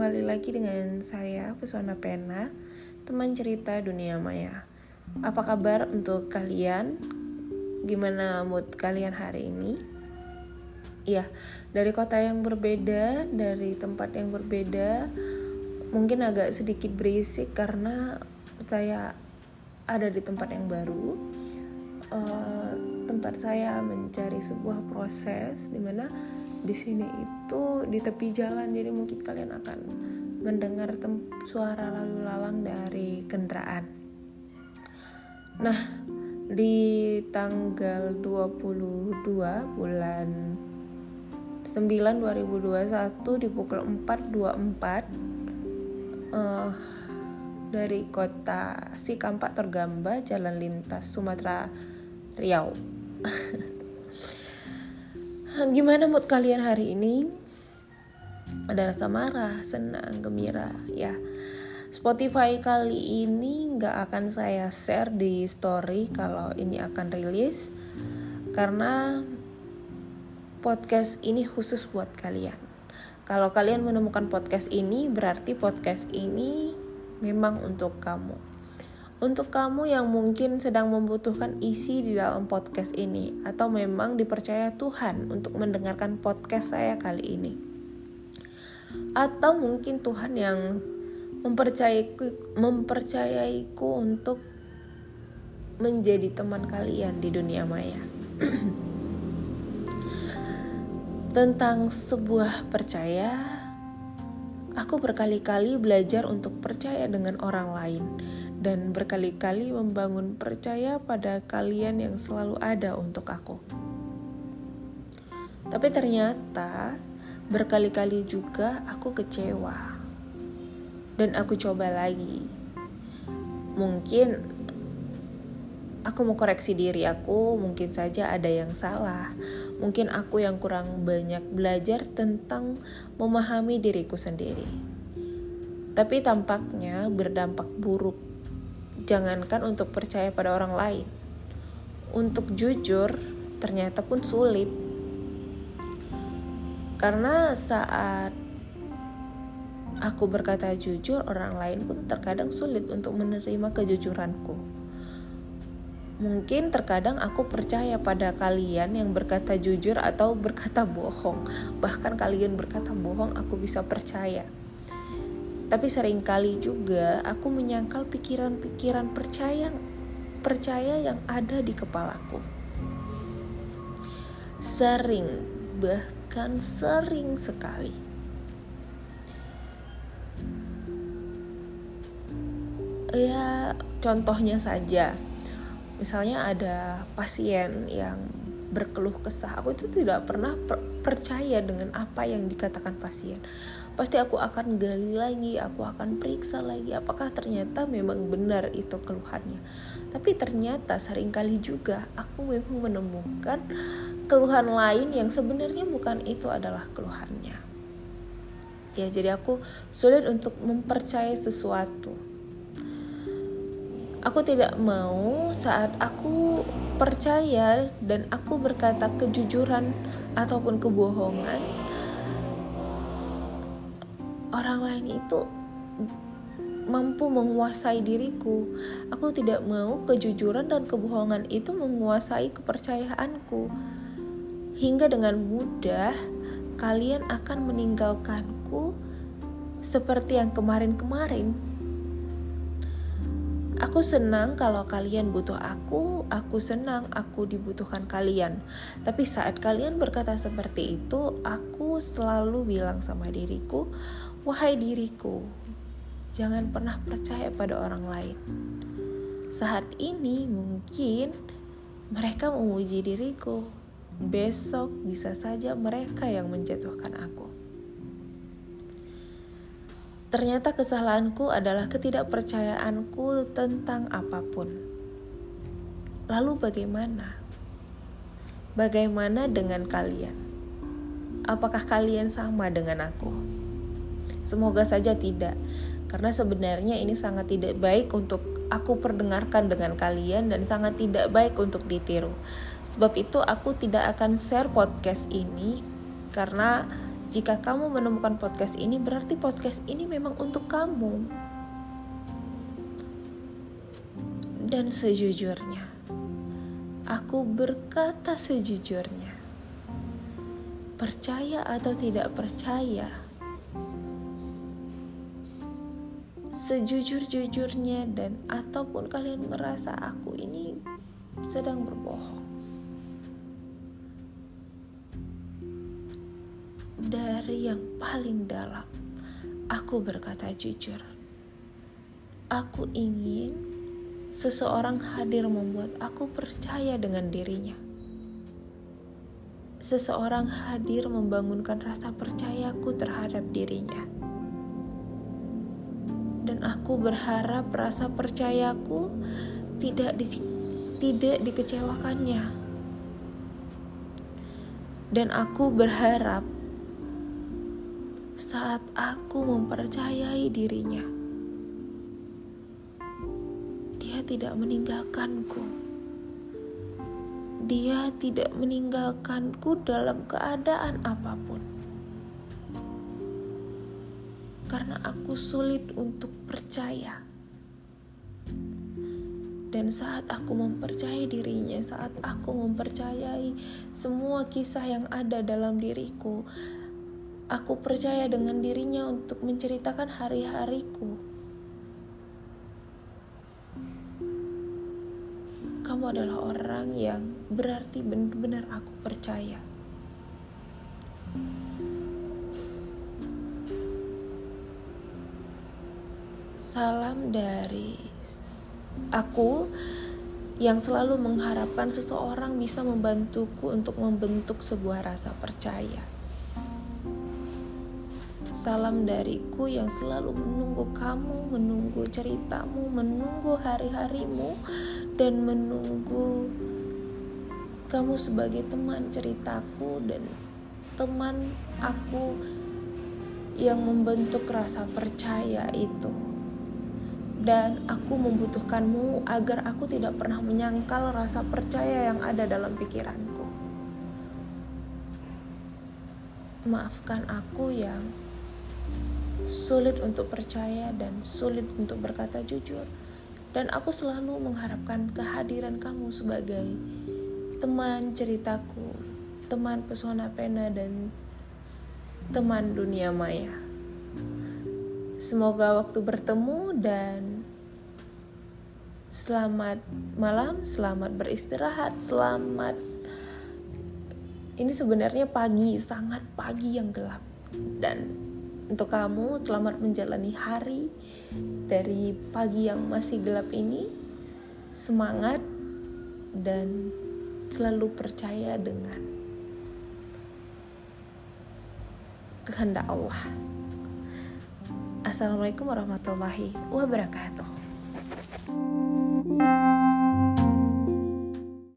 kembali lagi dengan saya Pesona Pena, teman cerita dunia maya. Apa kabar untuk kalian? Gimana mood kalian hari ini? Iya, dari kota yang berbeda, dari tempat yang berbeda, mungkin agak sedikit berisik karena saya ada di tempat yang baru. Uh, tempat saya mencari sebuah proses di mana di sini itu di tepi jalan jadi mungkin kalian akan mendengar suara lalu lalang dari kendaraan. Nah, di tanggal 22 bulan 9 2021 di pukul 4.24 uh, dari kota Sikampak Tergamba Jalan Lintas Sumatera Riau. Gimana mood kalian hari ini? Ada rasa marah, senang, gembira, ya. Spotify kali ini nggak akan saya share di story kalau ini akan rilis karena podcast ini khusus buat kalian. Kalau kalian menemukan podcast ini berarti podcast ini memang untuk kamu untuk kamu yang mungkin sedang membutuhkan isi di dalam podcast ini atau memang dipercaya Tuhan untuk mendengarkan podcast saya kali ini. Atau mungkin Tuhan yang mempercayaiku, mempercayaiku untuk menjadi teman kalian di dunia maya. Tentang sebuah percaya, aku berkali-kali belajar untuk percaya dengan orang lain dan berkali-kali membangun percaya pada kalian yang selalu ada untuk aku. Tapi ternyata berkali-kali juga aku kecewa. Dan aku coba lagi. Mungkin aku mau koreksi diri aku, mungkin saja ada yang salah. Mungkin aku yang kurang banyak belajar tentang memahami diriku sendiri. Tapi tampaknya berdampak buruk jangankan untuk percaya pada orang lain. Untuk jujur, ternyata pun sulit. Karena saat aku berkata jujur, orang lain pun terkadang sulit untuk menerima kejujuranku. Mungkin terkadang aku percaya pada kalian yang berkata jujur atau berkata bohong. Bahkan kalian berkata bohong, aku bisa percaya. Tapi sering kali juga aku menyangkal pikiran-pikiran percaya percaya yang ada di kepalaku. Sering, bahkan sering sekali. Ya, contohnya saja. Misalnya ada pasien yang berkeluh kesah aku itu tidak pernah per percaya dengan apa yang dikatakan pasien pasti aku akan gali lagi aku akan periksa lagi apakah ternyata memang benar itu keluhannya. Tapi ternyata sering kali juga aku memang menemukan keluhan lain yang sebenarnya bukan itu adalah keluhannya. Ya jadi aku sulit untuk mempercayai sesuatu. Aku tidak mau saat aku percaya dan aku berkata kejujuran ataupun kebohongan, orang lain itu mampu menguasai diriku. Aku tidak mau kejujuran dan kebohongan itu menguasai kepercayaanku. Hingga dengan mudah kalian akan meninggalkanku seperti yang kemarin-kemarin Aku senang kalau kalian butuh aku, aku senang aku dibutuhkan kalian. Tapi saat kalian berkata seperti itu, aku selalu bilang sama diriku, "Wahai diriku, jangan pernah percaya pada orang lain." Saat ini mungkin mereka memuji diriku. Besok bisa saja mereka yang menjatuhkan aku. Ternyata kesalahanku adalah ketidakpercayaanku tentang apa pun. Lalu bagaimana? Bagaimana dengan kalian? Apakah kalian sama dengan aku? Semoga saja tidak, karena sebenarnya ini sangat tidak baik untuk aku perdengarkan dengan kalian dan sangat tidak baik untuk ditiru. Sebab itu aku tidak akan share podcast ini karena Jika kamu menemukan podcast ini, berarti podcast ini memang untuk kamu. Dan sejujurnya, aku berkata sejujurnya, percaya atau tidak percaya, sejujur-jujurnya dan ataupun kalian merasa aku ini sedang berbohong. Dari yang paling dalam, aku berkata jujur. Aku ingin seseorang hadir membuat aku percaya dengan dirinya. Seseorang hadir membangunkan rasa percayaku terhadap dirinya. Dan aku berharap rasa percayaku tidak di, tidak dikecewakannya. Dan aku berharap saat aku mempercayai dirinya. Dia tidak meninggalkanku. Dia tidak meninggalkanku dalam keadaan apa pun. Karena aku sulit untuk percaya. Dan saat aku mempercayai dirinya, saat aku mempercayai semua kisah yang ada dalam diriku, Aku percaya dengan dirinya untuk menceritakan hari-hariku. Kamu adalah orang yang berarti benar-benar aku percaya. Salam dari aku yang selalu mengharapkan seseorang bisa membantuku untuk membentuk sebuah rasa percaya. Salam dariku yang selalu menunggu kamu, menunggu ceritamu, menunggu hari-harimu, dan menunggu kamu sebagai teman ceritaku dan teman aku yang membentuk rasa percaya itu. Dan aku membutuhkanmu agar aku tidak pernah menyangkal rasa percaya yang ada dalam pikiranku. Maafkan aku yang sulit untuk percaya dan sulit untuk berkata jujur. Dan aku selalu mengharapkan kehadiran kamu sebagai teman ceritaku, teman pesona pena dan teman dunia maya. Semoga waktu bertemu dan selamat malam, selamat beristirahat, selamat. Ini sebenarnya pagi, sangat pagi yang gelap dan untuk kamu, selamat menjalani hari dari pagi yang masih gelap ini. Semangat dan selalu percaya dengan kehendak Allah. Assalamualaikum warahmatullahi wabarakatuh.